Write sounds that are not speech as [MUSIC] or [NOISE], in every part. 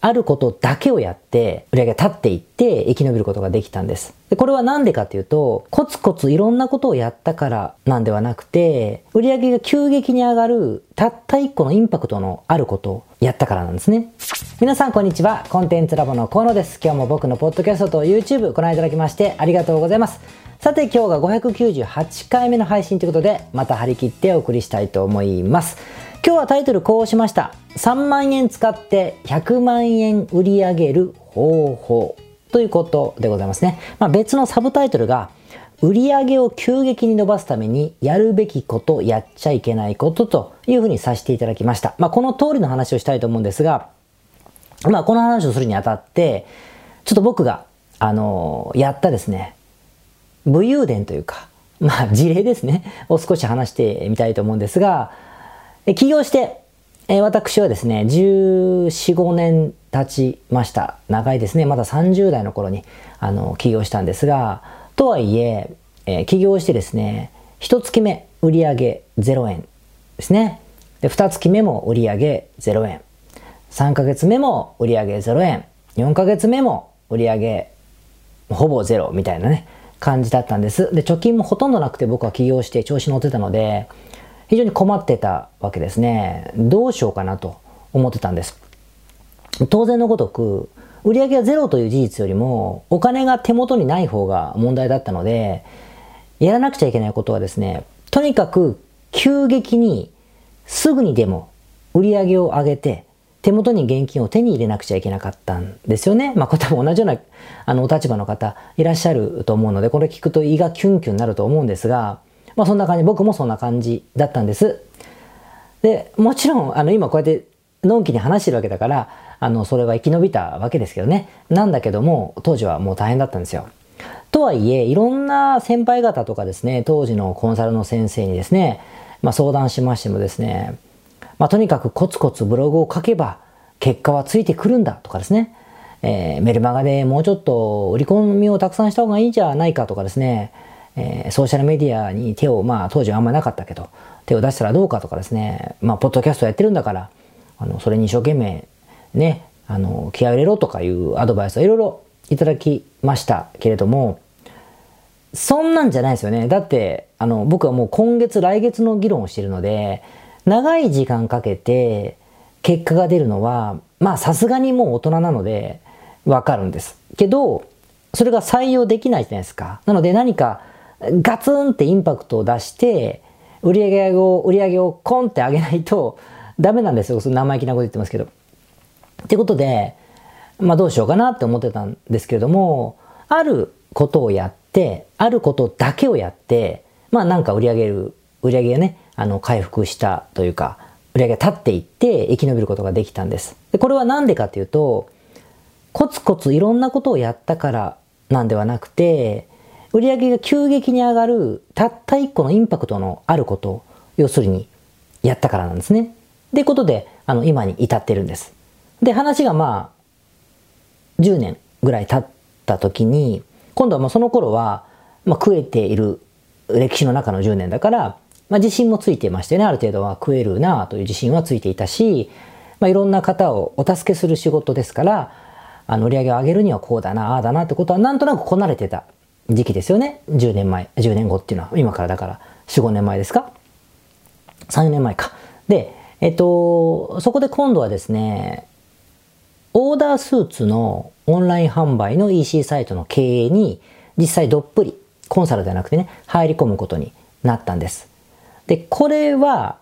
あることだけをやって、売り上げが立っていって生き延びることができたんです。でこれは何でかっていうと、コツコツいろんなことをやったからなんではなくて、売り上げが急激に上がるたった一個のインパクトのあることをやったからなんですね。皆さんこんにちは。コンテンツラボの河野です。今日も僕のポッドキャストと YouTube ご覧いただきましてありがとうございます。さて今日が598回目の配信ということで、また張り切ってお送りしたいと思います。今日はタイトルこうしました。3万円使って100万円売り上げる方法ということでございますね。まあ、別のサブタイトルが売り上げを急激に伸ばすためにやるべきこと、やっちゃいけないことというふうにさせていただきました。まあ、この通りの話をしたいと思うんですが、まあ、この話をするにあたって、ちょっと僕が、あのー、やったですね、武勇伝というか、まあ、事例ですね、を少し話してみたいと思うんですが、起業して、え私はですね、14、5年経ちました。長いですね。まだ30代の頃に、あの、起業したんですが、とはいえ、え、起業してですね、1月目、売上0円ですね。で、2月目も売上0円。3ヶ月目も売上0円。4ヶ月目も売上ほぼゼロみたいなね、感じだったんです。で、貯金もほとんどなくて僕は起業して調子乗ってたので、非常に困ってたわけですね。どうしようかなと思ってたんです。当然のごとく、売上がゼロという事実よりも、お金が手元にない方が問題だったので、やらなくちゃいけないことはですね、とにかく急激にすぐにでも売り上げを上げて、手元に現金を手に入れなくちゃいけなかったんですよね。まあ、これ多分同じようなあのお立場の方いらっしゃると思うので、これ聞くと胃がキュンキュンになると思うんですが、まあそんな感じ、僕もそんな感じだったんです。で、もちろん、あの今こうやってのんきに話してるわけだから、あの、それは生き延びたわけですけどね。なんだけども、当時はもう大変だったんですよ。とはいえ、いろんな先輩方とかですね、当時のコンサルの先生にですね、まあ相談しましてもですね、まあとにかくコツコツブログを書けば結果はついてくるんだとかですね、えー、メルマガでもうちょっと売り込みをたくさんした方がいいんじゃないかとかですね、えー、ソーシャルメディアに手を、まあ当時はあんまなかったけど、手を出したらどうかとかですね、まあポッドキャストやってるんだから、あの、それに一生懸命ね、あの、気合を入れろとかいうアドバイスをいろいろいただきましたけれども、そんなんじゃないですよね。だって、あの、僕はもう今月、来月の議論をしてるので、長い時間かけて結果が出るのは、まあさすがにもう大人なのでわかるんです。けど、それが採用できないじゃないですか。なので何かガツンってインパクトを出して、売り上げを、売り上げをコンって上げないとダメなんですよ。その生意気なこと言ってますけど。ってことで、まあどうしようかなって思ってたんですけれども、あることをやって、あることだけをやって、まあなんか売り上げる、売り上げがね、あの回復したというか、売り上げが立っていって生き延びることができたんです。でこれは何でかっていうと、コツコツいろんなことをやったからなんではなくて、売り上げが急激に上がるたった一個のインパクトのあることを要するにやったからなんですね。ってことであの今に至ってるんです。で話がまあ10年ぐらい経った時に今度はまあその頃は、まあ、食えている歴史の中の10年だから、まあ、自信もついてましてねある程度は食えるなという自信はついていたし、まあ、いろんな方をお助けする仕事ですからあの売り上げを上げるにはこうだなああだなってことはなんとなくこなれてた時期ですよね。10年前、10年後っていうのは、今からだから4、5年前ですか ?3、年前か。で、えっと、そこで今度はですね、オーダースーツのオンライン販売の EC サイトの経営に実際どっぷり、コンサルではなくてね、入り込むことになったんです。で、これは、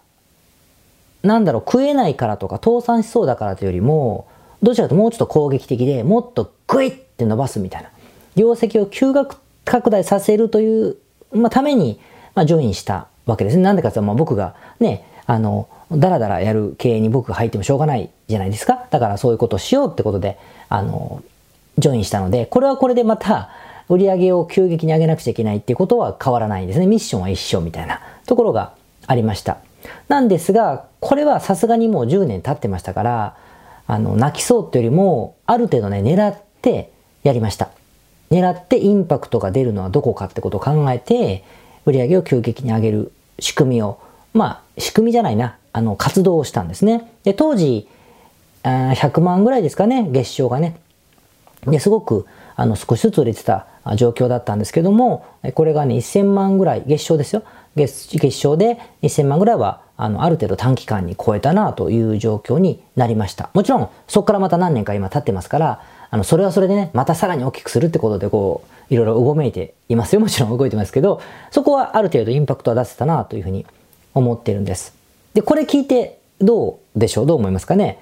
なんだろう、食えないからとか倒産しそうだからというよりも、どちらかともうちょっと攻撃的でもっとグイッって伸ばすみたいな。業績を急拡大させるという、まあ、ために、まあ、ジョインしたわけですね。なんでかというと、まあ、僕がね、あの、だらだらやる経営に僕が入ってもしょうがないじゃないですか。だからそういうことをしようってことで、あの、ジョインしたので、これはこれでまた、売り上げを急激に上げなくちゃいけないっていうことは変わらないんですね。ミッションは一緒みたいなところがありました。なんですが、これはさすがにもう10年経ってましたから、あの、泣きそうっていうよりも、ある程度ね、狙ってやりました。狙ってインパクトが出るのはどこかってことを考えて、売り上げを急激に上げる仕組みを、まあ、仕組みじゃないな、あの、活動をしたんですね。で、当時、100万ぐらいですかね、月賞がね。ですごくあの少しずつ売れてた状況だったんですけども、これがね、1000万ぐらい、月賞ですよ。月月賞で1000万ぐらいはあのある程度短期間に超えたなという状況になりました。もちろんそこからまた何年か今経ってますから、あのそれはそれでね、またさらに大きくするってことでこう、いろいろうごめいていますよ。もちろん動いてますけど、そこはある程度インパクトは出せたなというふうに思ってるんです。で、これ聞いてどうでしょう？どう思いますかね？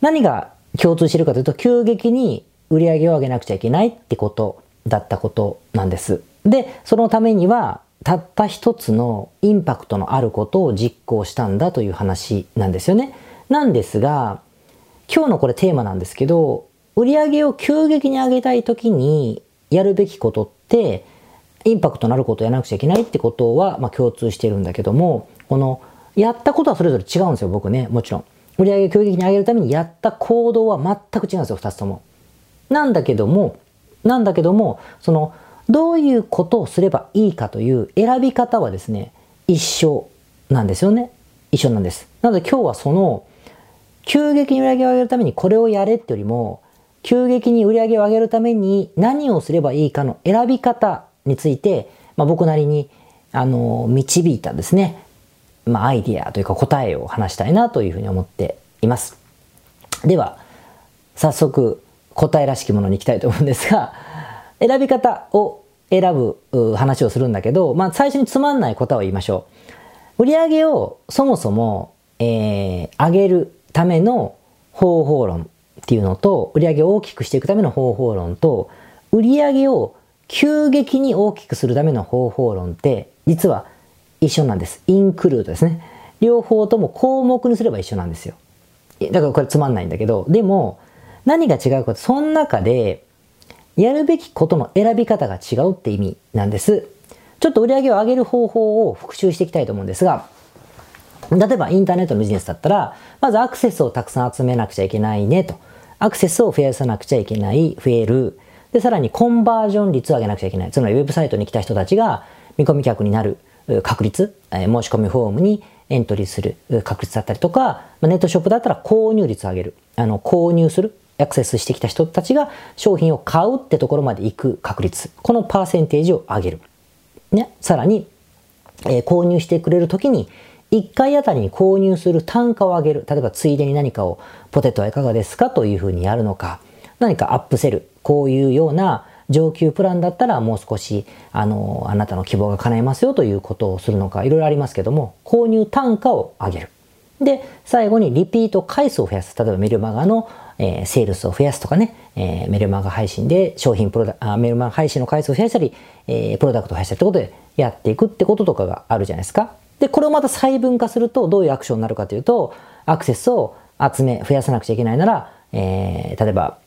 何が共通してるかというと、急激に売り上げを上げなくちゃいけないってことだったことなんです。で、そのためには、たった一つのインパクトのあることを実行したんだという話なんですよね。なんですが、今日のこれテーマなんですけど、売り上げを急激に上げたい時にやるべきことって、インパクトのあることをやらなくちゃいけないってことは、まあ、共通してるんだけども、この、やったことはそれぞれ違うんですよ、僕ね、もちろん。売り上げを急激に上げるためにやった行動は全く違うんですよ、二つとも。なんだけども、なんだけども、その、どういうことをすればいいかという選び方はですね、一緒なんですよね。一緒なんです。なので今日はその、急激に売り上げを上げるためにこれをやれってよりも、急激に売り上げを上げるために何をすればいいかの選び方について、まあ、僕なりに、あの、導いたですね、まあ、アイディアというか答えを話したいなというふうに思っています。では、早速、答えらしきものに行きたいと思うんですが、選び方を選ぶ話をするんだけど、まあ最初につまんない答えを言いましょう。売り上げをそもそも、えー、上げるための方法論っていうのと、売上を大きくしていくための方法論と、売上を急激に大きくするための方法論って、実は一緒なんです。インクルードですね。両方とも項目にすれば一緒なんですよ。だからこれつまんないんだけど、でも、何が違うかと、その中で、やるべきことの選び方が違うって意味なんです。ちょっと売り上げを上げる方法を復習していきたいと思うんですが、例えばインターネットのビジネスだったら、まずアクセスをたくさん集めなくちゃいけないねと。アクセスを増やさなくちゃいけない、増える。で、さらにコンバージョン率を上げなくちゃいけない。つまりウェブサイトに来た人たちが見込み客になる確率、申し込みフォームにエントリーする確率だったりとか、ネットショップだったら購入率を上げる。あの、購入する。アクセスしてきた人たちが商品を買うってところまで行く確率。このパーセンテージを上げる。ね。さらに、えー、購入してくれるときに、1回あたりに購入する単価を上げる。例えば、ついでに何かを、ポテトはいかがですかというふうにやるのか。何かアップセル。こういうような上級プランだったらもう少し、あの、あなたの希望が叶えますよということをするのか、いろいろありますけども、購入単価を上げる。で、最後にリピート回数を増やす。例えばメルマガのえー、セールスを増やすとかね、えー、メルマガ配信で商品プロダあ、メルマガ配信の回数を増やしたり、えー、プロダクトを増やしたりってことでやっていくってこととかがあるじゃないですか。で、これをまた細分化するとどういうアクションになるかというと、アクセスを集め、増やさなくちゃいけないなら、えー、例えば、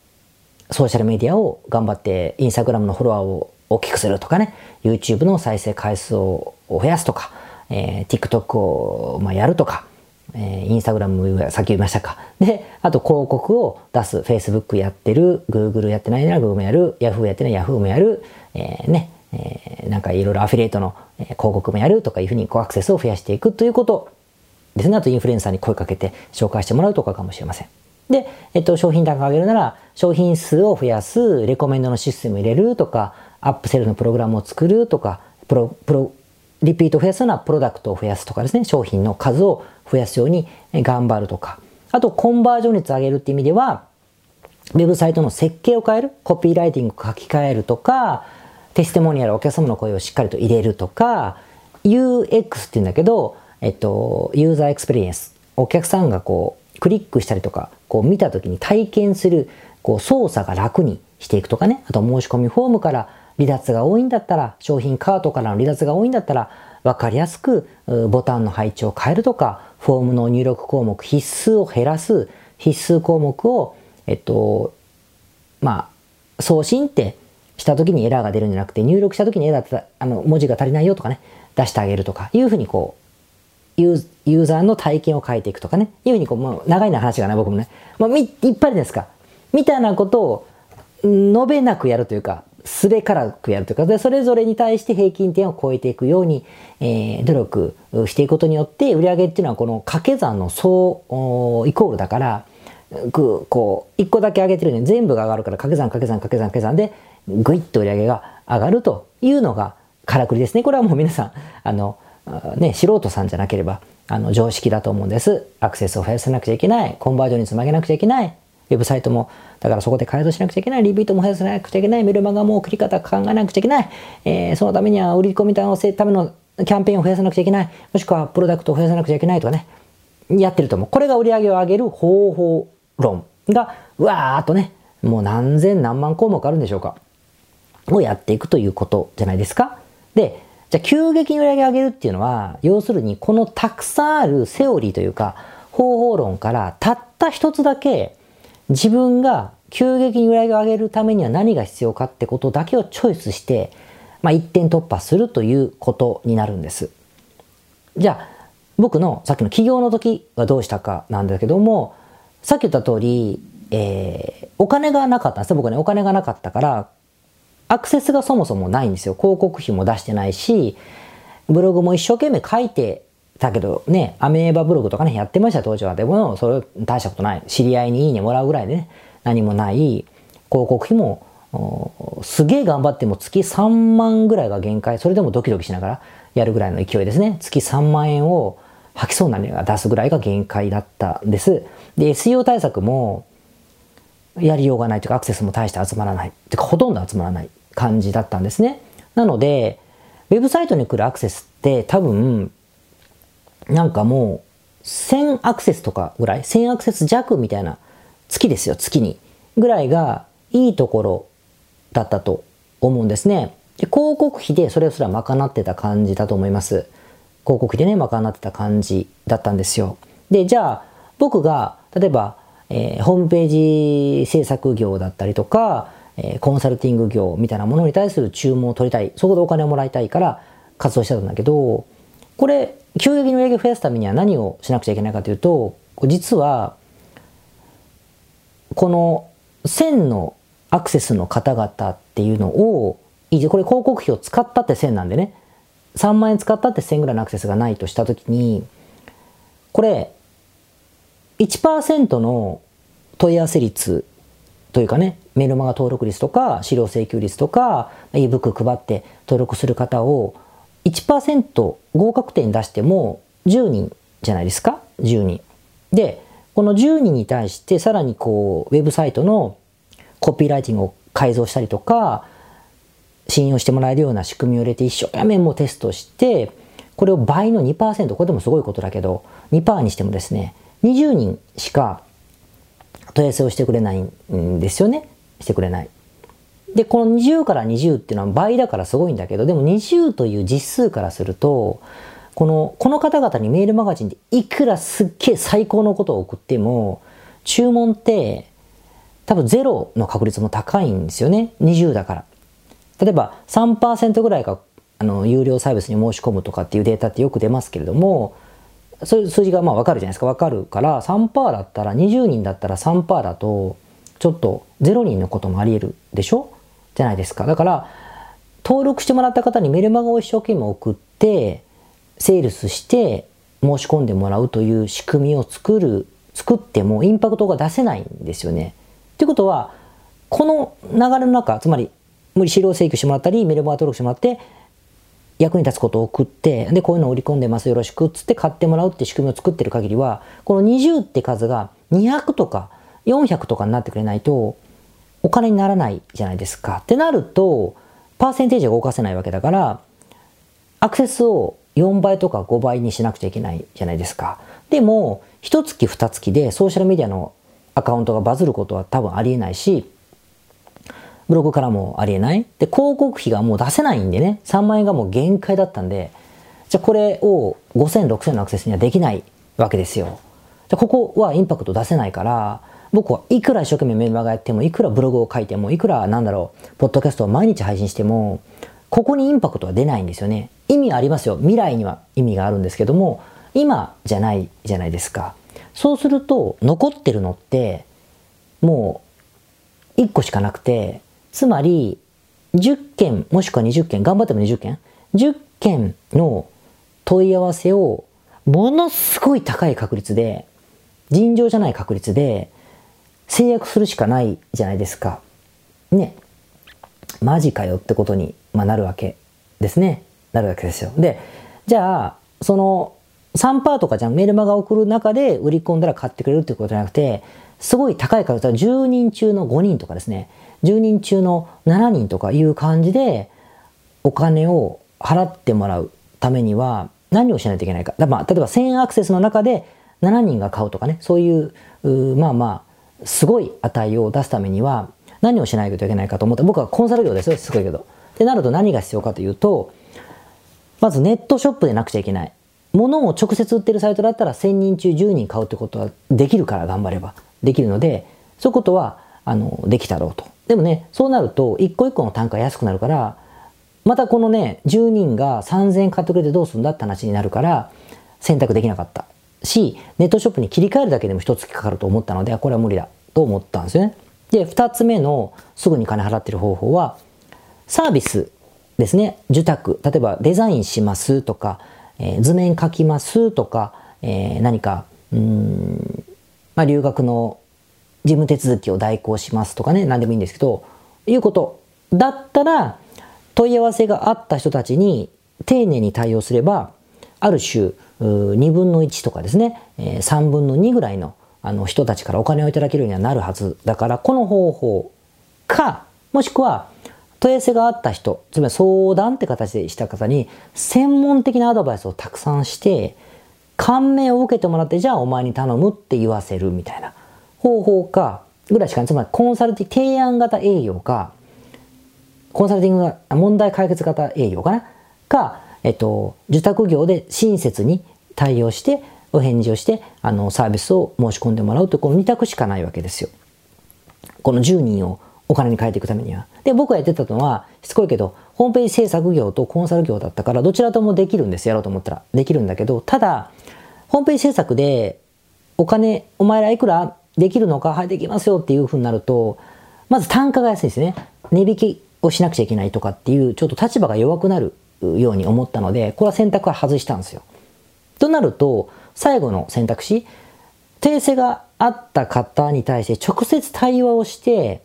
ソーシャルメディアを頑張って、インスタグラムのフォロワーを大きくするとかね、YouTube の再生回数を増やすとか、えー、TikTok を、まあ、やるとか、えー、インスタグラムさっき言いましたか。で、あと広告を出す。Facebook やってる、Google やってないなら Google もやる、Yahoo やってない。Yahoo もやる、えー、ね、えー、なんかいろいろアフィリエイトの広告もやるとかいうふうにこうアクセスを増やしていくということですね。あとインフルエンサーに声かけて紹介してもらうとかかもしれません。で、えっと、商品単価を上げるなら、商品数を増やす、レコメンドのシステム入れるとか、アップセルのプログラムを作るとか、プロ、プロ、リピートを増やすのはプロダクトを増やすとかですね、商品の数を増やすように頑張るとか、あとコンバージョン率を上げるって意味では、ウェブサイトの設計を変える、コピーライティングを書き換えるとか、 testimonial お客様の声をしっかりと入れるとか、UX って言うんだけど、えっと、 user experience。お客さんがこう、クリックしたりとか、こう見た時に体験する、こう操作が楽にしていくとかね。あと申し込みフォームから離脱が多いんだったら、商品カートからの離脱が多いんだったら、わかりやすくボタンの配置を変えるとか、フォームの入力項目必須を減らす、必須項目を、えっと、まあ、送信ってした時にエラーが出るんじゃなくて、入力した時にエラーってあの、文字が足りないよとかね、出してあげるとか、いうふうにこう、ユーザーの体験を変えていくとかね、いうふうにこう、もう長いな話がね、僕もね、まあ、いっぱいですか。みたいなことを述べなくやるというか、すべからくやるというか、でそれぞれに対して平均点を超えていくように、えー、努力していくことによって、売上っていうのはこの掛け算の総イコールだから、こう、一個だけ上げてるのに全部が上がるから掛け算掛け算掛け算掛け算で、ぐいっと売り上げが上がるというのがからくりですね。これはもう皆さん、あの、ね、素人さんじゃなければ、あの、常識だと思うんです。アクセスを増やさなくちゃいけない。コンバージョン率も上げなくちゃいけない。ウェブサイトも、だからそこで改造しなくちゃいけない。リピートも増やさなくちゃいけない。メルマガも送り方考えなくちゃいけない。えー、そのためには売り込みたのためのキャンペーンを増やさなくちゃいけない。もしくはプロダクトを増やさなくちゃいけないとかね。やってると思う。これが売り上げを上げる方法論が、うわーっとね、もう何千何万項目あるんでしょうか。をやっていくということじゃないですか。で、じゃあ急激に売り上げ上げるっていうのは、要するにこのたくさんあるセオリーというか、方法論からたった一つだけ自分が急激に売り上げを上げるためには何が必要かってことだけをチョイスして、まあ、一点突破するということになるんです。じゃあ、僕のさっきの起業の時はどうしたかなんだけども、さっき言った通り、えー、お金がなかったんですよ。僕ね、お金がなかったから、アクセスがそもそもないんですよ。広告費も出してないし、ブログも一生懸命書いてたけどね、アメーバブログとかね、やってました当時は。でも、それ大したことない。知り合いにいいねもらうぐらいでね、何もない。広告費も、すげえ頑張っても月3万ぐらいが限界。それでもドキドキしながらやるぐらいの勢いですね。月3万円を吐きそうな値が出すぐらいが限界だったんです。で、SEO 対策も、やりようがないというか、アクセスも大して集まらない。てか、ほとんど集まらない感じだったんですね。なので、ウェブサイトに来るアクセスって多分、なんかもう、1000アクセスとかぐらい、1000アクセス弱みたいな月ですよ、月に。ぐらいがいいところだったと思うんですね。で広告費でそれすら賄ってた感じだと思います。広告費でね、賄ってた感じだったんですよ。で、じゃあ、僕が、例えば、えー、ホームページ制作業だったりとか、えー、コンサルティング業みたいなものに対する注文を取りたい、そこでお金をもらいたいから活動してたんだけど、これ、急激に売り上げを増やすためには何をしなくちゃいけないかというと、実は、この1000のアクセスの方々っていうのを、これ広告費を使ったって1000なんでね、3万円使ったって1000ぐらいのアクセスがないとしたときに、これ、1%の問い合わせ率というかね、メルマガ登録率とか、資料請求率とか、ebook 配って登録する方を1%合格点出しても10人じゃないですか ?10 人。で、この10人に対してさらにこう、ウェブサイトのコピーライティングを改造したりとか、信用してもらえるような仕組みを入れて一生懸命もテストして、これを倍の2%、これでもすごいことだけど、2%にしてもですね、20人しか問い合わせをしてくれないんですよね。してくれない。で、この20から20っていうのは倍だからすごいんだけど、でも20という実数からすると、この、この方々にメールマガジンでいくらすっげえ最高のことを送っても、注文って多分ゼロの確率も高いんですよね。20だから。例えば3%ぐらいがあの有料サービスに申し込むとかっていうデータってよく出ますけれども、そういう数字がまあ分かるじゃないですか。分かるから3%だったら、20人だったら3%だと、ちょっと0人のこともあり得るでしょ？じゃないですか。だから、登録してもらった方にメルマガを一生懸命送って、セールスして申し込んでもらうという仕組みを作る、作ってもインパクトが出せないんですよね。ということは、この流れの中、つまり、無理資料請求してもらったり、メルマガ登録してもらって、役に立つことを送って、で、こういうのを売り込んでます、よろしく、つって買ってもらうって仕組みを作ってる限りは、この20って数が200とか400とかになってくれないと、お金にならないじゃないですか。ってなると、パーセンテージが動かせないわけだから、アクセスを4倍とか5倍にしなくちゃいけないじゃないですか。でも、1月2月でソーシャルメディアのアカウントがバズることは多分ありえないし、ブログからもありえない。で、広告費がもう出せないんでね、3万円がもう限界だったんで、じゃあこれを5000、6000のアクセスにはできないわけですよ。じゃあここはインパクト出せないから、僕はいくら一生懸命メルマガやっても、いくらブログを書いても、いくらなんだろう、ポッドキャストを毎日配信しても、ここにインパクトは出ないんですよね。意味ありますよ。未来には意味があるんですけども、今じゃないじゃないですか。そうすると、残ってるのって、もう、1個しかなくて、つまり、10件、もしくは20件、頑張っても20件、10件の問い合わせを、ものすごい高い確率で、尋常じゃない確率で、制約するしかないじゃないですか。ね。マジかよってことに、まあ、なるわけですね。なるわけですよ。で、じゃあ、その3%とかじゃん、メルマガ送る中で売り込んだら買ってくれるってことじゃなくて、すごい高い数、10人中の5人とかですね、10人中の7人とかいう感じで、お金を払ってもらうためには何をしないといけないか。だまあ、例えば1000アクセスの中で7人が買うとかね、そういううまあまあ、すごい値を出すためには何をしないといけないかと思って、僕はコンサル業ですよ、すごいけど。ってなると何が必要かというと、まずネットショップでなくちゃいけない。物を直接売ってるサイトだったら1000人中10人買うってことはできるから頑張ればできるので、そういうことは、あの、できたろうと。でもね、そうなると、一個一個の単価安くなるから、またこのね、10人が3000円買ってくれてどうするんだって話になるから、選択できなかったし、ネットショップに切り替えるだけでも一月かかると思ったので、これは無理だと思ったんですよね。で、二つ目のすぐに金払ってる方法は、サービスですね。受託。例えばデザインしますとか、えー、図面書きますとか、えー、何か、うん、まあ、留学の事務手続きを代行しますとかね、何でもいいんですけど、いうことだったら、問い合わせがあった人たちに丁寧に対応すれば、ある種、2分の1とかですね、3分の2ぐらいのあの人たちからお金をいただけるようにはなるはずだから、この方法か、もしくは問い合わせがあった人、つまり相談って形でした方に、専門的なアドバイスをたくさんして、感銘を受けてもらって、じゃあお前に頼むって言わせるみたいな。方法か、ぐらいしかない。つまりコンサルティ提案型営業か、コンサルティングが問題解決型営業かな？か、えっと、受託業で親切に対応して、お返事をして、あの、サービスを申し込んでもらうという、この2択しかないわけですよ。この10人をお金に変えていくためには。で、僕がやってたのは、しつこいけど、ホームページ制作業とコンサル業だったから、どちらともできるんです、やろうと思ったら。できるんだけど、ただ、ホームページ制作で、お金、お前らいくらできるのか、はい、できますよっていうふうになると、まず単価が安いですね。値引きをしなくちゃいけないとかっていう、ちょっと立場が弱くなるように思ったので、これは選択は外したんですよ。となると、最後の選択肢、訂正があった方に対して直接対話をして、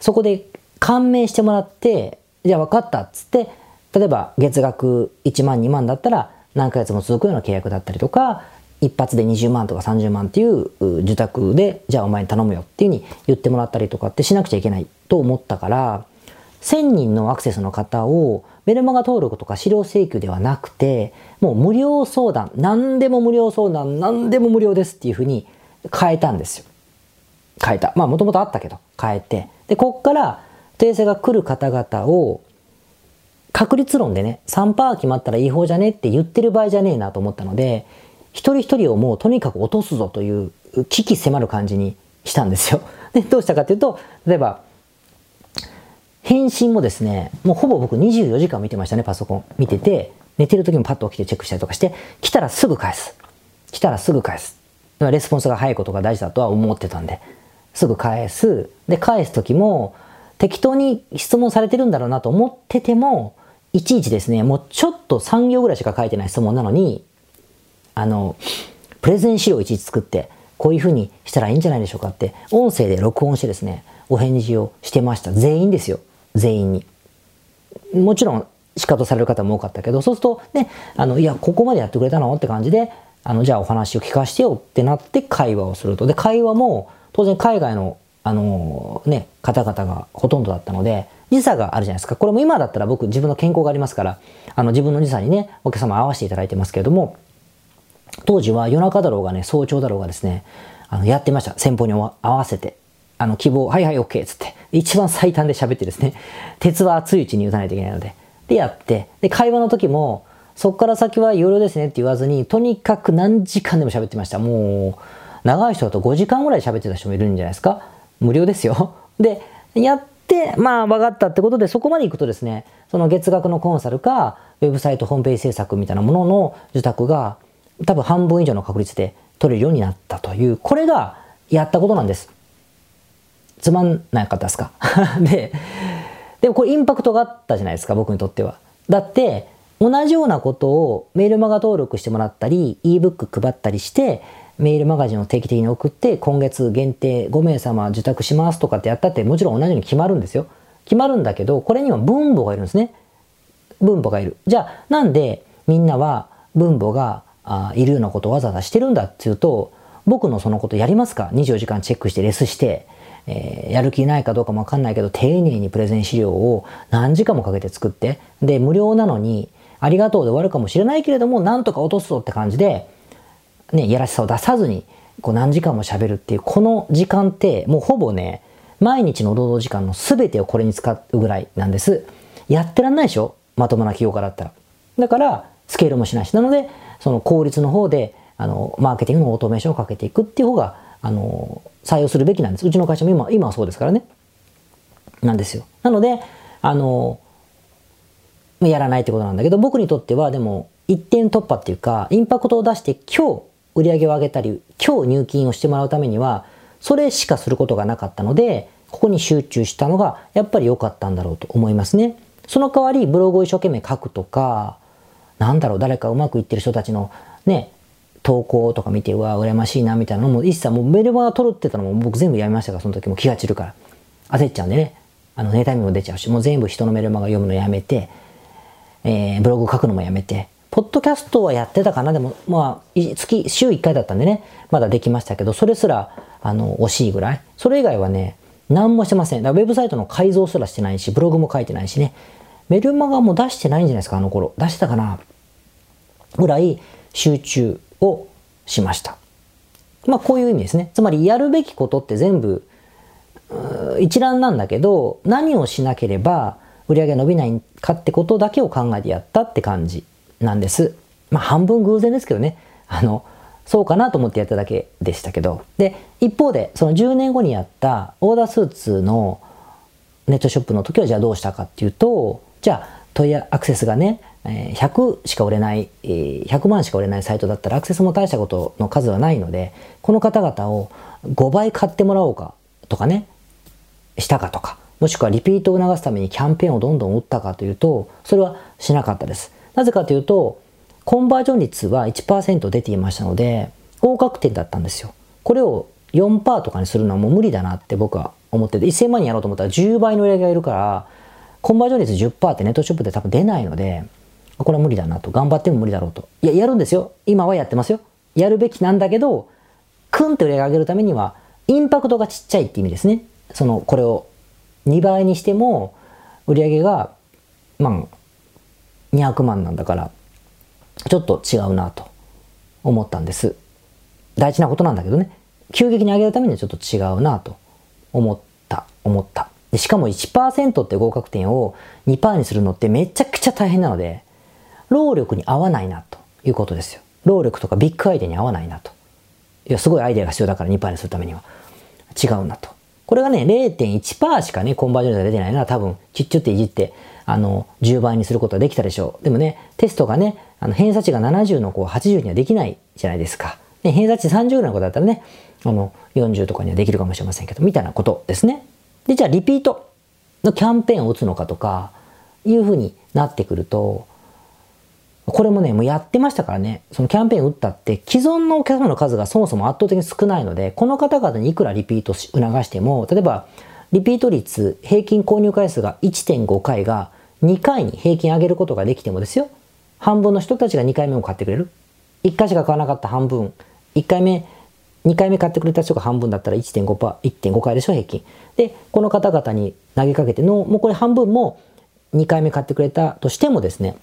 そこで感銘してもらって、じゃあ分かったっつって、例えば月額1万2万だったら何ヶ月も続くような契約だったりとか、一発で20万とか30万っていう受託で、じゃあお前に頼むよっていうふうに言ってもらったりとかってしなくちゃいけないと思ったから、1000人のアクセスの方をメルマガ登録とか資料請求ではなくて、もう無料相談、何でも無料相談、何でも無料ですっていうふうに変えたんですよ。変えた。まあもともとあったけど、変えて。で、こっから訂正が来る方々を確率論でね、3%決まったら違法じゃねって言ってる場合じゃねえなと思ったので、一人一人をもうとにかく落とすぞという危機迫る感じにしたんですよ。[LAUGHS] で、どうしたかっていうと、例えば、返信もですね、もうほぼ僕24時間見てましたね、パソコン。見てて、寝てる時もパッと起きてチェックしたりとかして、来たらすぐ返す。来たらすぐ返す。レスポンスが早いことが大事だとは思ってたんで。すぐ返す。で、返す時も、適当に質問されてるんだろうなと思ってても、いちいちですね、もうちょっと3行ぐらいしか書いてない質問なのに、あの、プレゼン資料をいちいち作って、こういうふうにしたらいいんじゃないでしょうかって、音声で録音してですね、お返事をしてました。全員ですよ。全員に。もちろん、仕方される方も多かったけど、そうするとね、あの、いや、ここまでやってくれたのって感じで、あの、じゃあお話を聞かせてよってなって会話をすると。で、会話も、当然海外の、あのね、方々がほとんどだったので、時差があるじゃないですか。これも今だったら僕自分の健康がありますから、あの自分の時差にね、お客様合わせていただいてますけれども、当時は夜中だろうがね、早朝だろうがですね、あの、やってました。先方に合わせて。あの、希望、はいはい、OK! つって。一番最短で喋ってですね、[LAUGHS] 鉄は熱いうちに打たないといけないので。で、やって。で、会話の時も、そっから先は有料ですねって言わずに、とにかく何時間でも喋ってました。もう、長い人だと5時間ぐらい喋ってた人もいるんじゃないですか無料ですよ。で、やって、まあ分かったってことで、そこまで行くとですね、その月額のコンサルか、ウェブサイト、ホームページ制作みたいなものの受託が、多分半分以上の確率で取れるようになったという、これがやったことなんです。つまんなかったですか？[LAUGHS] で、でもこれインパクトがあったじゃないですか、僕にとっては。だって、同じようなことをメールマガ登録してもらったり、ebook 配ったりして、メールマガジンを定期的に送って、今月限定5名様受託しますとかってやったって、もちろん同じように決まるんですよ。決まるんだけど、これには分母がいるんですね。分母がいる。じゃあ、なんでみんなは分母があいるようなことをわざわざしてるんだっていうと、僕のそのことやりますか ?24 時間チェックしてレスして、えー、やる気ないかどうかもわかんないけど、丁寧にプレゼン資料を何時間もかけて作って、で、無料なのに、ありがとうで終わるかもしれないけれども、なんとか落とすぞって感じで、ね、やらしさを出さずに、こう何時間も喋るっていう、この時間って、もうほぼね、毎日の労働時間の全てをこれに使うぐらいなんです。やってらんないでしょ？まともな企業家だったら。だから、スケールもしないし。なので、その効率の方で、あの、マーケティングのオートメーションをかけていくっていう方が、あの、採用するべきなんです。うちの会社も今、今はそうですからね。なんですよ。なので、あの、やらないってことなんだけど、僕にとってはでも、一点突破っていうか、インパクトを出して今日売り上げを上げたり、今日入金をしてもらうためには、それしかすることがなかったので、ここに集中したのがやっぱり良かったんだろうと思いますね。その代わりブログを一生懸命書くとか、なんだろう、誰かうまくいってる人たちのね、投稿とか見て、うわ、羨ましいな、みたいなのも一切もうメルマガ取るってたのも僕全部やめましたから、その時も気が散るから。焦っちゃうんでね。あの、ネタ見も出ちゃうし、もう全部人のメルマガ読むのやめて、えー、ブログ書くのもやめて、ポッドキャストはやってたかなでも、まあ、月、週1回だったんでね、まだできましたけど、それすら、あの、惜しいぐらい。それ以外はね、何もしてません。だからウェブサイトの改造すらしてないし、ブログも書いてないしね。メルマガも出してないんじゃないですか、あの頃。出してたかなぐらい集中をしました。まあ、こういう意味ですね。つまり、やるべきことって全部、一覧なんだけど、何をしなければ売り上げ伸びないかってことだけを考えてやったって感じなんです。まあ、半分偶然ですけどね。あの、そうかなと思ってやっただけでしたけど。で、一方で、その10年後にやったオーダースーツのネットショップの時はじゃあどうしたかっていうと、じゃあ問いアクセスがね、100しか売れない、100万しか売れないサイトだったらアクセスも大したことの数はないので、この方々を5倍買ってもらおうかとかね、したかとか、もしくはリピートを促すためにキャンペーンをどんどん打ったかというと、それはしなかったです。なぜかというと、コンバージョン率は1%出ていましたので、合格点だったんですよ。これを4%とかにするのはもう無理だなって僕は思ってて、1000万人やろうと思ったら10倍の売り上げがいるから、コンバージョン率10%ってネットショップで多分出ないので、これは無理だなと。頑張っても無理だろうと。いや、やるんですよ。今はやってますよ。やるべきなんだけど、クンって売り上げ上げるためには、インパクトがちっちゃいって意味ですね。その、これを2倍にしても、売り上げが、まあ、200万なんだから、ちょっと違うなと思ったんです。大事なことなんだけどね。急激に上げるためにはちょっと違うなと思った、思った。でしかも1%って合格点を2%にするのってめちゃくちゃ大変なので、労力に合わないなということですよ。労力とかビッグアイデアに合わないなと。いや、すごいアイデアが必要だから2%にするためには。違うなと。これがね、0.1%しかね、コンバージョン率が出てないなら多分、ちっちゅっていじって、あの、10倍にすることができたでしょう。でもね、テストがね、あの偏差値が70の子を80にはできないじゃないですか。ね、偏差値30ぐらいの子だったらね、あの、40とかにはできるかもしれませんけど、みたいなことですね。で、じゃあリピートのキャンペーンを打つのかとか、いうふうになってくると、これもね、もうやってましたからね、そのキャンペーン打ったって、既存のお客様の数がそもそも圧倒的に少ないので、この方々にいくらリピート促しても、例えば、リピート率、平均購入回数が1.5回が2回に平均上げることができてもですよ、半分の人たちが2回目も買ってくれる。1回しか買わなかった半分、1回目、2回目買ってくれた人が半分だったら1.5%、1.5回でしょ、平均。で、この方々に投げかけての、もうこれ半分も2回目買ってくれたとしてもですね、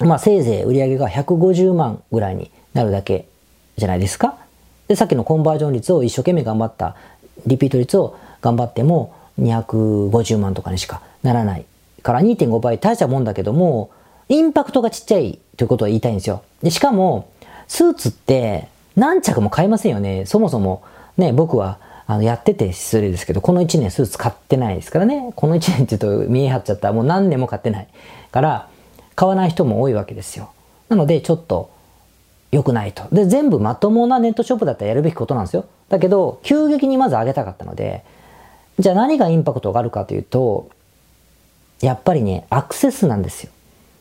まあせいぜい売り上げが150万ぐらいになるだけじゃないですか。で、さっきのコンバージョン率を一生懸命頑張った、リピート率を頑張っても250万とかにしかならないから2.5倍大したもんだけども、インパクトがちっちゃいということを言いたいんですよ。で、しかも、スーツって何着も買いませんよね。そもそもね、僕はあのやってて失礼ですけど、この1年スーツ買ってないですからね。この1年って言うと見え張っちゃったらもう何年も買ってない。から、買わない人も多いわけですよ。なので、ちょっと良くないと。で、全部まともなネットショップだったらやるべきことなんですよ。だけど、急激にまず上げたかったので、じゃあ何がインパクトがあるかというと、やっぱりね、アクセスなんですよ。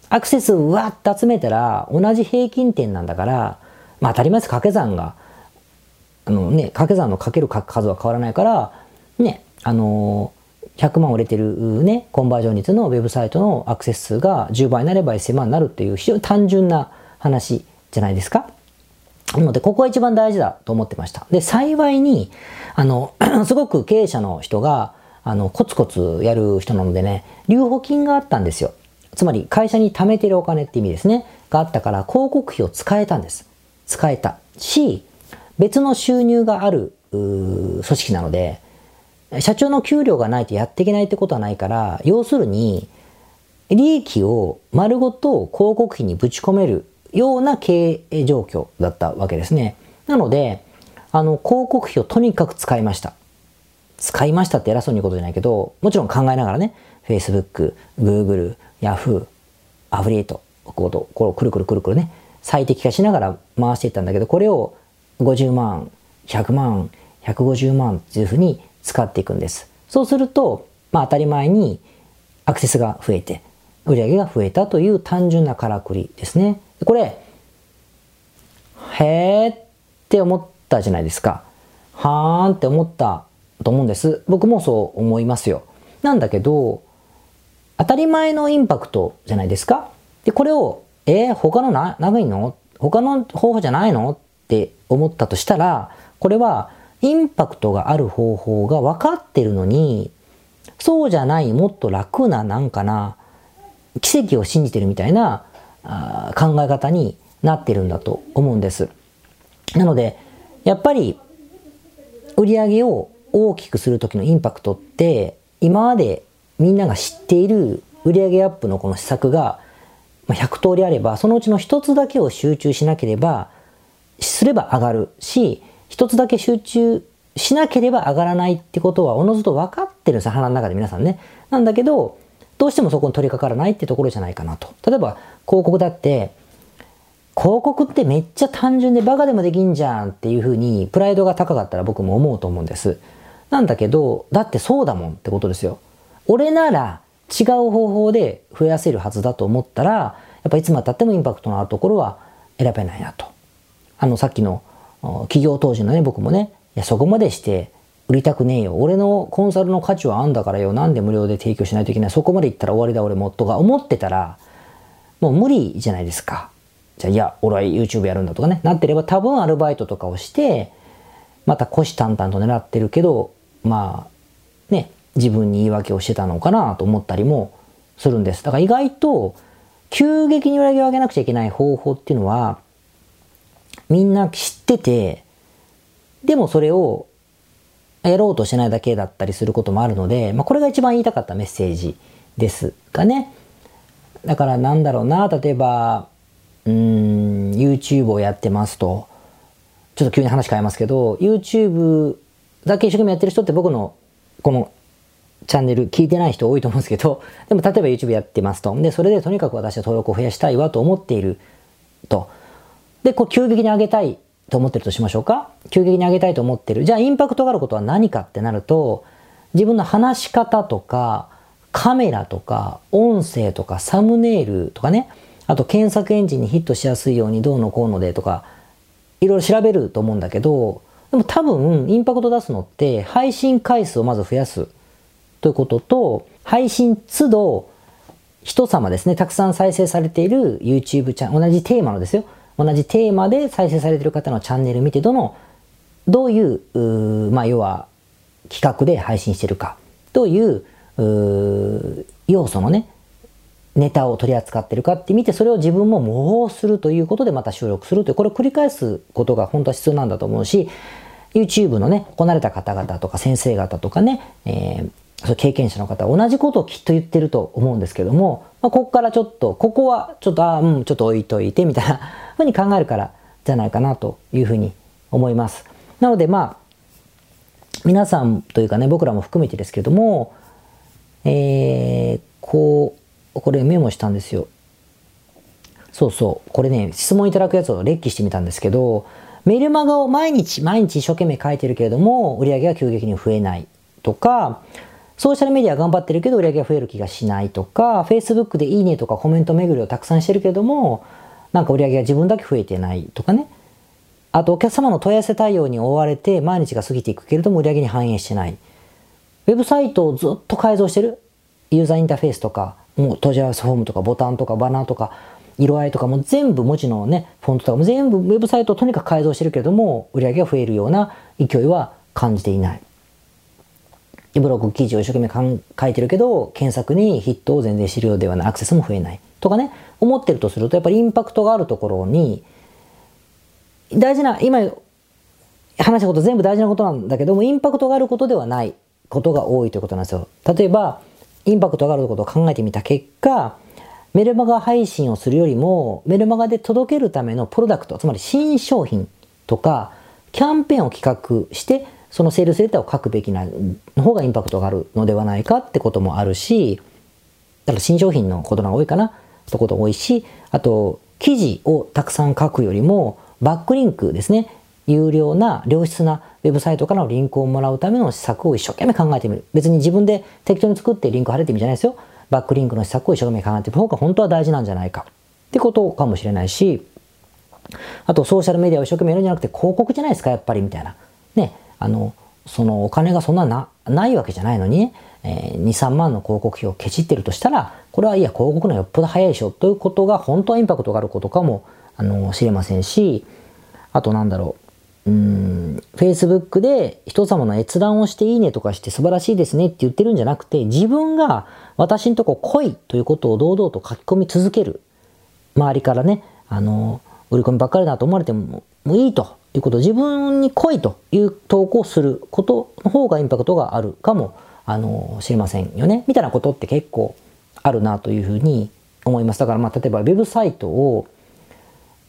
アクセスうわって集めたら、同じ平均点なんだから、まあ当たり前です、掛け算があのね、掛け算のかける数は変わらないから、ね、あの、100万売れてるね、コンバージョン率のウェブサイトのアクセス数が10倍になれば1000万になるっていう非常に単純な話じゃないですか。なので、ここが一番大事だと思ってました。で、幸いに、あの、[CLEARS THROAT] すごく経営者の人が、あの、コツコツやる人なのでね、留保金があったんですよ。つまり、会社に貯めてるお金って意味ですね。があったから、広告費を使えたんです。使えた。し、別の収入がある、組織なので、社長の給料がないとやっていけないってことはないから、要するに、利益を丸ごと広告費にぶち込めるような経営状況だったわけですね。なので、あの、広告費をとにかく使いました。使いましたって偉そうに言うことじゃないけど、もちろん考えながらね、Facebook、Google、Yahoo、アフリエイト、こうこうくるくるくるくるね、最適化しながら回していったんだけど、これを50万、100万、150万っていうふうに使っていくんです。そうすると、まあ当たり前にアクセスが増えて、売り上げが増えたという単純なからくりですね。これ、へーって思ったじゃないですか。はーんって思ったと思うんです。僕もそう思いますよ。なんだけど、当たり前のインパクトじゃないですか。で、これを、えー、他のな、長いの？他の方法じゃないの？って思ったとしたら、これはインパクトがある方法が分かってるのに、そうじゃないもっと楽ななんかな、奇跡を信じてるみたいな考え方になってるんだと思うんです。なので、やっぱり売り上げを大きくする時のインパクトって今までみんなが知っている売上アップのこの施策が100通りあればそのうちの1つだけを集中しなければすれば上がるし1つだけ集中しなければ上がらないってことはおのずと分かってるんです鼻の中で皆さんね。なんだけどどうしてもそこに取り掛からないってところじゃないかなと。例えば広告だって広告ってめっちゃ単純でバカでもできんじゃんっていうふうにプライドが高かったら僕も思うと思うんです。なんだけど、だってそうだもんってことですよ。俺なら違う方法で増やせるはずだと思ったら、やっぱいつまでたってもインパクトのあるところは選べないなと。あのさっきの企業当時のね、僕もね、いやそこまでして売りたくねえよ。俺のコンサルの価値はあんだからよ。なんで無料で提供しないといけない。そこまで行ったら終わりだ俺もとか思ってたら、もう無理じゃないですか。じゃあ、いや、俺は YouTube やるんだとかね。なってれば多分アルバイトとかをして、また虎視眈々と狙ってるけど、まあ、ね、自分に言い訳をしてたのかなと思ったりもするんです。だから意外と、急激に裏切を上げなくちゃいけない方法っていうのは、みんな知ってて、でもそれをやろうとしないだけだったりすることもあるので、まあ、これが一番言いたかったメッセージですかね。だからなんだろうな、例えば、うん、YouTube をやってますと、ちょっと急に話変えますけど、YouTube だけ一生懸命やってる人って僕のこのチャンネル聞いてない人多いと思うんですけど、でも例えば YouTube やってますと。で、それでとにかく私は登録を増やしたいわと思っていると。で、こう急激に上げたいと思ってるとしましょうか？急激に上げたいと思ってる。じゃあインパクトがあることは何かってなると、自分の話し方とか、カメラとか、音声とか、サムネイルとかね、あと検索エンジンにヒットしやすいようにどうのこうのでとか、いろいろ調べると思うんだけど、でも多分、インパクト出すのって、配信回数をまず増やすということと、配信都度、人様ですね、たくさん再生されている YouTube チャンネル、同じテーマのですよ。同じテーマで再生されている方のチャンネル見て、どの、どういう、うまあ、要は、企画で配信してるか、どういう要素のね、ネタを取り扱ってるかって見て、それを自分も模倣するということでまた収録するという、これを繰り返すことが本当は必要なんだと思うし、YouTube のね、こなれた方々とか先生方とかね、えー、そ経験者の方同じことをきっと言ってると思うんですけども、まあ、ここからちょっと、ここはちょっと、ああうん、ちょっと置いといてみたいなふうに考えるからじゃないかなというふうに思います。なのでまあ、皆さんというかね、僕らも含めてですけども、えー、こう、これメモしたんですよ。そうそう。これね、質問いただくやつを列記してみたんですけど、メルマガを毎日毎日一生懸命書いてるけれども、売り上げが急激に増えないとか、ソーシャルメディア頑張ってるけど売り上げが増える気がしないとか、Facebook でいいねとかコメント巡りをたくさんしてるけれども、なんか売り上げが自分だけ増えてないとかね。あとお客様の問い合わせ対応に追われて毎日が過ぎていくけれども売り上げに反映してない。ウェブサイトをずっと改造してる。ユーザーインターフェースとか、もう問い合わせフォームとかボタンとかバナーとか、色合いとかも全部文字のね、フォントとかも全部ウェブサイトをとにかく改造してるけれども、売り上げが増えるような勢いは感じていない。ブログ記事を一生懸命書いてるけど、検索にヒットを全然知るようではない、アクセスも増えない。とかね、思ってるとすると、やっぱりインパクトがあるところに、大事な、今話したこと全部大事なことなんだけども、インパクトがあることではないことが多いということなんですよ。例えば、インパクトがあることを考えてみた結果、メルマガ配信をするよりも、メルマガで届けるためのプロダクト、つまり新商品とか、キャンペーンを企画して、そのセールスレターを書くべきなの方がインパクトがあるのではないかってこともあるし、だから新商品のことが多いかなってことが多いし、あと、記事をたくさん書くよりも、バックリンクですね。有料な良質なウェブサイトからのリンクをもらうための施策を一生懸命考えてみる。別に自分で適当に作ってリンク貼れてみるじゃないですよ。バックリンクの施策を一生懸命考えてみる方が本当は大事なんじゃないか。ってことかもしれないし、あとソーシャルメディアを一生懸命やるんじゃなくて広告じゃないですか、やっぱりみたいな。ね。あの、そのお金がそんなな、ないわけじゃないのにね、えー、2、3万の広告費をケチってるとしたら、これはいや、広告のよっぽど早いでしょということが本当はインパクトがあることかも、あの、知れませんし、あとなんだろう。うん、Facebook で人様の閲覧をしていいねとかして素晴らしいですねって言ってるんじゃなくて、自分が私のとこ来いということを堂々と書き込み続ける。周りからね、あの、売り込みばっかりだと思われてももういいということ、自分に来いという投稿することの方がインパクトがあるかも、あの、知りませんよね。みたいなことって結構あるなというふうに思います。だからまあ、例えばウェブサイトを、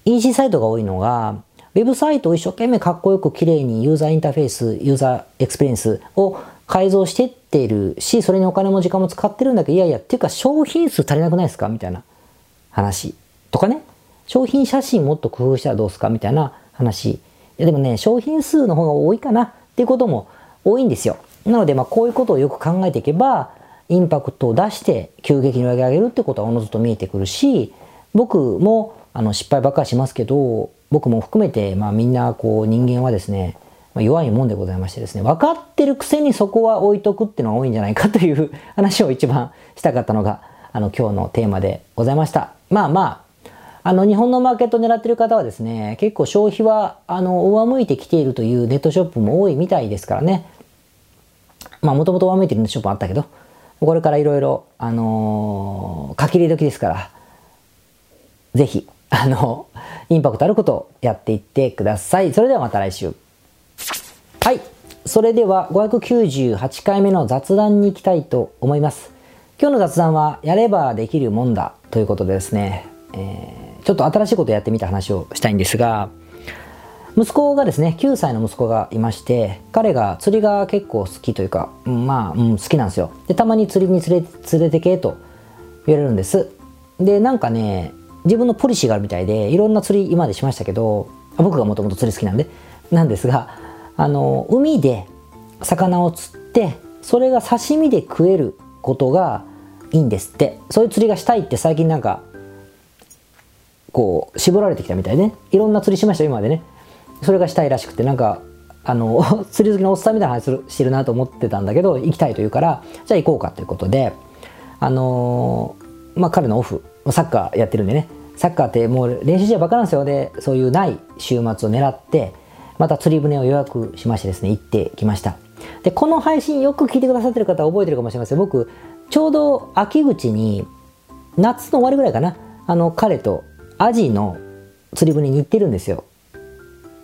EC サイトが多いのが、ウェブサイトを一生懸命かっこよく綺麗にユーザーインターフェース、ユーザーエクスペリエンスを改造してっているし、それにお金も時間も使ってるんだけど、いやいや、っていうか商品数足りなくないですかみたいな話とかね。商品写真もっと工夫したらどうすかみたいな話。でもね、商品数の方が多いかなっていうことも多いんですよ。なので、まあこういうことをよく考えていけば、インパクトを出して急激に上げ上げるってことはおのずと見えてくるし、僕もあの失敗ばっかりしますけど、僕も含めて、まあみんなこう人間はですね、まあ、弱いもんでございましてですね、分かってるくせにそこは置いとくっていうのが多いんじゃないかという話を一番したかったのが、あの今日のテーマでございました。まあまあ、あの日本のマーケットを狙ってる方はですね、結構消費はあの上向いてきているというネットショップも多いみたいですからね。まあもともと上向いてるネットショップあったけど、これからいろいろ、あのー、書き入れ時ですから、ぜひ、あの、インパクトあることをやっていってください。それではまた来週。はい。それでは598回目の雑談に行きたいと思います。今日の雑談はやればできるもんだということでですね、えー、ちょっと新しいことをやってみた話をしたいんですが、息子がですね、9歳の息子がいまして、彼が釣りが結構好きというか、まあ、うん、好きなんですよ。で、たまに釣りに連れ連れてけと言われるんです。で、なんかね、自分のポリシーがあるみたいでいろんな釣り今までしましたけど僕がもともと釣り好きなんでなんですがあの海で魚を釣ってそれが刺身で食えることがいいんですってそういう釣りがしたいって最近なんかこう絞られてきたみたいね。いろんな釣りしました今までね。それがしたいらしくてなんかあの [LAUGHS] 釣り好きのおっさんみたいな話するしてるなと思ってたんだけど行きたいというからじゃあ行こうかということであのー、まあ彼のオフサッカーやってるんでね。サッカーってもう練習試合ばっかなんですよ。でそういうない週末を狙ってまた釣り船を予約しましてですね行ってきました。でこの配信よく聞いてくださってる方は覚えてるかもしれません。僕ちょうど秋口に夏の終わりぐらいかな。あの彼とアジの釣り船に行ってるんですよ。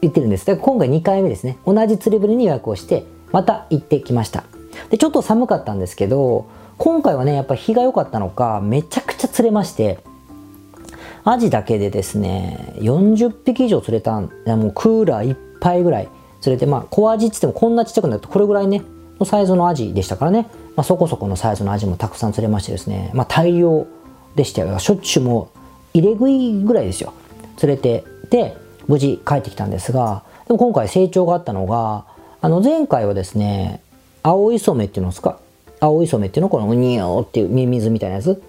行ってるんです。で今回2回目ですね。同じ釣り船に予約をしてまた行ってきました。でちょっと寒かったんですけど今回はねやっぱ日が良かったのかめちゃくちゃ釣れましてアジだけでですね40匹以上釣れたんもうクーラーいっぱいぐらい釣れてまあ小アジっつってもこんなちっちゃくなるとこれぐらいねのサイズのアジでしたからね、まあ、そこそこのサイズのアジもたくさん釣れましてですね、まあ、大量でしたよ。しょっちゅうもう入れ食いぐらいですよ。釣れてで無事帰ってきたんですがでも今回成長があったのがあの前回はですね青磯目っていうのですか？青磯目っていうのこのウニオっていうミミズみたいなやつ？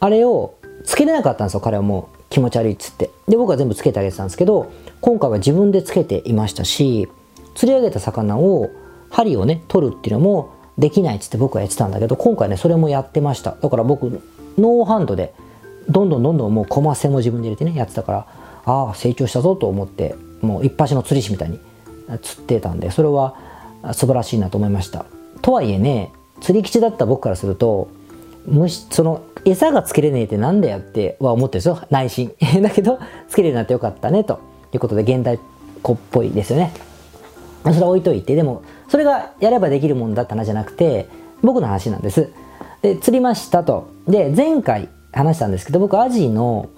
あれをつけれなかったんですよ彼はもう。気持ち悪いっつって。で僕は全部つけてあげてたんですけど今回は自分でつけていましたし釣り上げた魚を針をね取るっていうのもできないっつって僕はやってたんだけど今回ねそれもやってました。だから僕ノーハンドでどんどんどんどんもうコマセも自分で入れてねやってたからああ成長したぞと思ってもう一発の釣り師みたいに釣ってたんでそれは素晴らしいなと思いました。とはいえね釣り吉だった僕からすると虫その餌がつけれねえってなんだよっては思ってるんですよ内心。[LAUGHS] だけどつけれるようになってよかったねということで現代っ子っぽいですよね。それは置いといてでもそれがやればできるもんだった話じゃなくて僕の話なんです。で釣りましたと。で前回話したんですけど僕アジの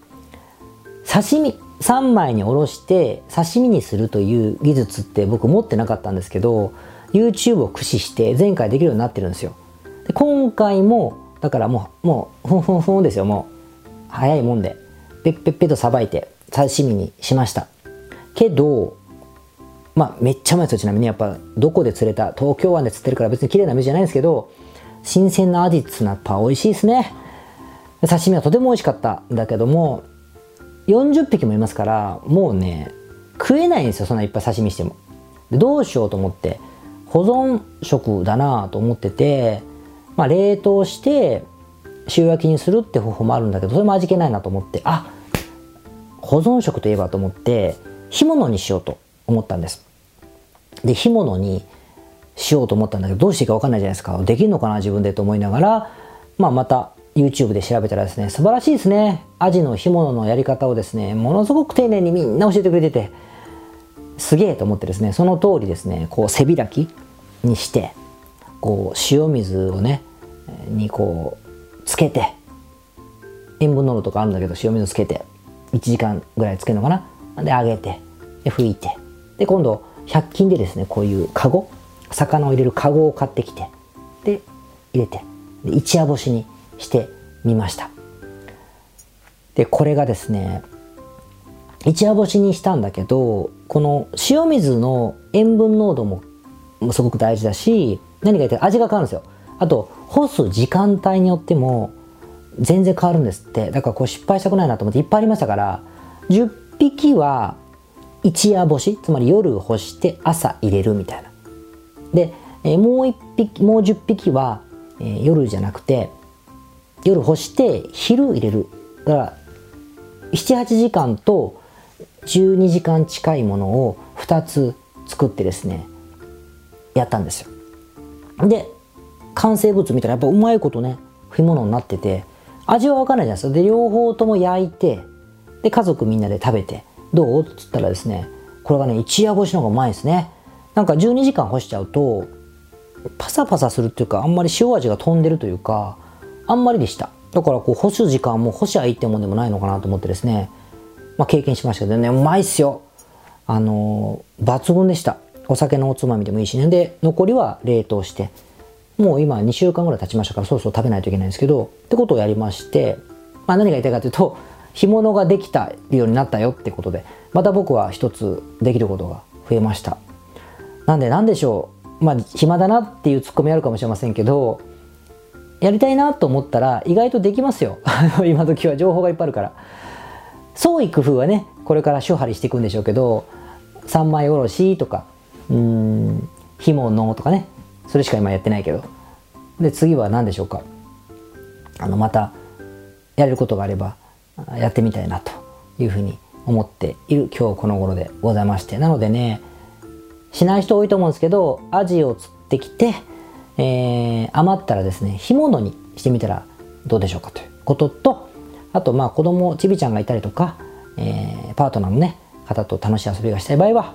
刺身3枚におろして刺身にするという技術って僕持ってなかったんですけど YouTube を駆使して前回できるようになってるんですよ。で今回もだからもうもうふんふんふんですよ。もう早いもんで。ペッペッペッとさばいて刺身にしました。けどまあめっちゃうまいですよ。ちなみにやっぱどこで釣れた？東京湾で釣ってるから別に綺麗な水じゃないんですけど新鮮なアジっつうのはやっぱ美味しいですね。刺身はとても美味しかったんだけども40匹もいますからもうね食えないんですよそんないっぱい刺身しても。でどうしようと思って保存食だなと思ってて、まあ、冷凍して塩焼きにするって方法もあるんだけどそれも味気ないなと思ってあ保存食といえばと思って干物にしようと思ったんです。で干物にしようと思ったんだけどどうしていいか分かんないじゃないですか。できるのかな自分でと思いながら、まあ、また YouTube で調べたらですね素晴らしいですね。アジの干物のやり方をですねものすごく丁寧にみんな教えてくれててすげえと思ってですねその通りですねこう背開きにしてこう塩水をねにこうつけて塩分濃度とかあるんだけど塩水つけて1時間ぐらいつけるのかな？で揚げてで拭いてで今度100均でですねこういうカゴ魚を入れるカゴを買ってきてで入れてで一夜干しにしてみました。でこれがですね一夜干しにしたんだけどこの塩水の塩分濃度もすごく大事だし何か言って味が変わるんですよ。あと干す時間帯によっても全然変わるんですって。だからこう失敗したくないなと思っていっぱいありましたから10匹は一夜干しつまり夜干して朝入れるみたいな。で、え、もう1匹もう10匹は、え、夜じゃなくて夜干して昼入れる。だから78時間と12時間近いものを2つ作ってですねやったんですよ。で完成物見たらやっぱうまいことね干物になってて味は分かんないじゃないですか。で両方とも焼いてで家族みんなで食べてどう？っつったらですねこれがね一夜干しの方がうまいですね。なんか12時間干しちゃうとパサパサするっていうかあんまり塩味が飛んでるというかあんまりでした。だからこう干す時間も干しゃいいってもんでもないのかなと思ってですね、まあ、経験しましたけどね。うまいっすよ。あのー、抜群でした。お酒のおつまみでもいいしね。で残りは冷凍して。もう今2週間ぐらい経ちましたからそろそろ食べないといけないんですけど。ってことをやりまして、まあ、何が言いたいかというと干物ができたようになったよってことで。また僕は一つできることが増えました。なんで何でしょう。まあ暇だなっていうツッコミあるかもしれませんけど。やりたいなと思ったら意外とできますよ。[LAUGHS] 今時は情報がいっぱいあるから。創意工夫はねこれから手張りしていくんでしょうけど三枚おろしとかうん干物とかね。それしか今やってないけど。で次は何でしょうか。あのまたやれることがあればやってみたいなというふうに思っている今日この頃でございまして。なのでねしない人多いと思うんですけどアジを釣ってきて、えー、余ったらですね干物にしてみたらどうでしょうかということとあとまあ子供ちびちゃんがいたりとか、えー、パートナーのね方と楽しい遊びがしたい場合は、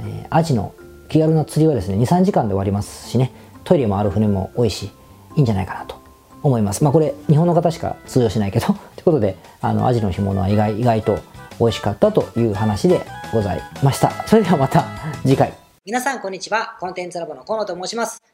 えー、アジの気軽な釣りはですね23時間で終わりますしねトイレもある船も多いしいいんじゃないかなと思います。まあこれ日本の方しか通用しないけどということであのアジの干物は意外意外と美味しかったという話でございました。それではまた次回。皆さんこんにちは。コンテンツラボの河野と申します。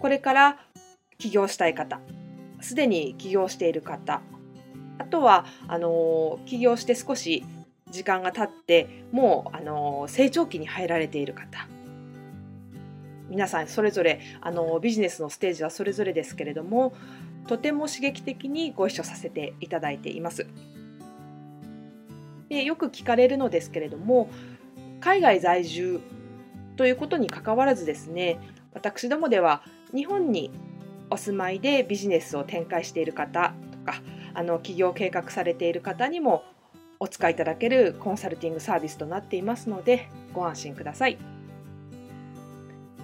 これから起業したい方、すでに起業している方、あとはあの起業して少し時間が経ってもうあの成長期に入られている方皆さんそれぞれあのビジネスのステージはそれぞれですけれどもとても刺激的にご一緒させていただいています。でよく聞かれるのですけれども海外在住ということにかかわらずですね私どもでは日本にお住まいでビジネスを展開している方とかあの起業計画されている方にもお使いいただけるコンサルティングサービスとなっていますのでご安心ください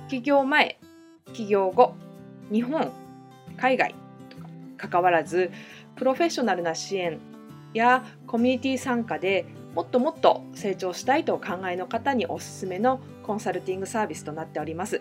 起業前起業後日本海外とか関わらずプロフェッショナルな支援やコミュニティ参加でもっともっと成長したいとお考えの方におすすめのコンサルティングサービスとなっております。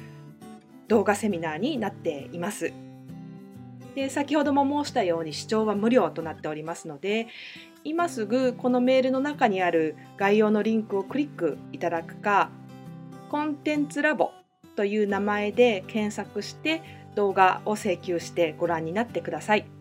動画セミナーになっています。で先ほども申したように視聴は無料となっておりますので今すぐこのメールの中にある概要のリンクをクリックいただくかコンテンツラボという名前で検索して動画を請求してご覧になってください。